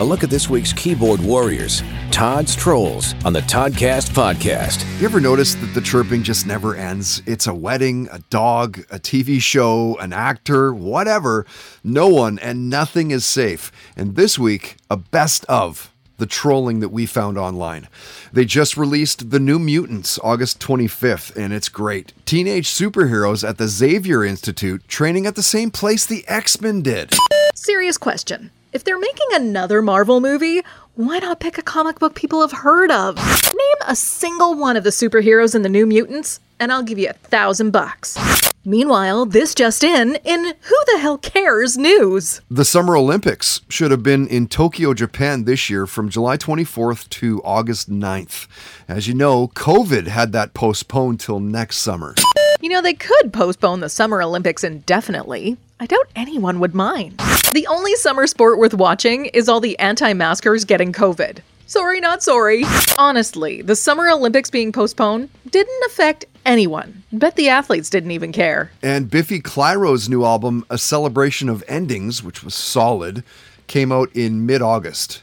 A look at this week's keyboard warriors, Todd's Trolls, on the Toddcast podcast. You ever notice that the chirping just never ends? It's a wedding, a dog, a TV show, an actor, whatever. No one and nothing is safe. And this week, a best of the trolling that we found online. They just released The New Mutants August 25th, and it's great. Teenage superheroes at the Xavier Institute training at the same place the X Men did. Serious question. If they're making another Marvel movie, why not pick a comic book people have heard of? Name a single one of the superheroes in the New Mutants, and I'll give you a thousand bucks. Meanwhile, this just in, in Who the Hell Cares news. The Summer Olympics should have been in Tokyo, Japan this year from July 24th to August 9th. As you know, COVID had that postponed till next summer. You know, they could postpone the Summer Olympics indefinitely. I doubt anyone would mind. The only summer sport worth watching is all the anti maskers getting COVID. Sorry, not sorry. Honestly, the Summer Olympics being postponed didn't affect anyone. Bet the athletes didn't even care. And Biffy Clyro's new album, A Celebration of Endings, which was solid, came out in mid August.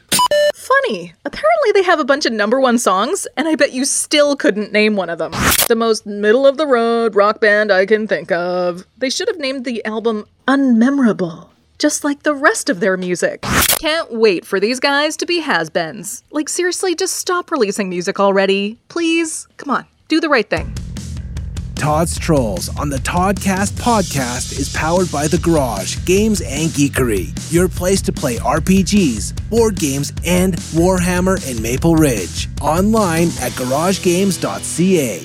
Funny. Apparently, they have a bunch of number one songs, and I bet you still couldn't name one of them. The most middle of the road rock band I can think of. They should have named the album Unmemorable, just like the rest of their music. Can't wait for these guys to be has beens. Like, seriously, just stop releasing music already. Please. Come on, do the right thing. Todd's Trolls on the Toddcast podcast is powered by The Garage Games and Geekery, your place to play RPGs, board games, and Warhammer in Maple Ridge. Online at garagegames.ca.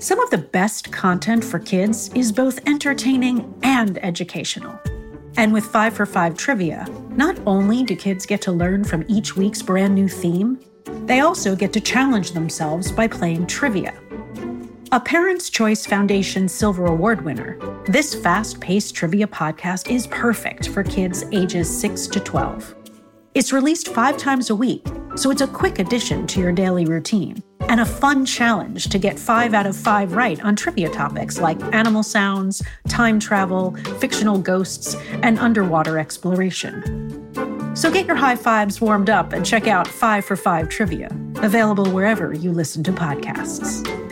Some of the best content for kids is both entertaining and educational. And with 5 for 5 trivia, not only do kids get to learn from each week's brand new theme, they also get to challenge themselves by playing trivia. A Parents' Choice Foundation Silver Award winner, this fast paced trivia podcast is perfect for kids ages 6 to 12. It's released five times a week, so it's a quick addition to your daily routine and a fun challenge to get five out of five right on trivia topics like animal sounds, time travel, fictional ghosts, and underwater exploration. So get your high fives warmed up and check out 5 for 5 Trivia, available wherever you listen to podcasts.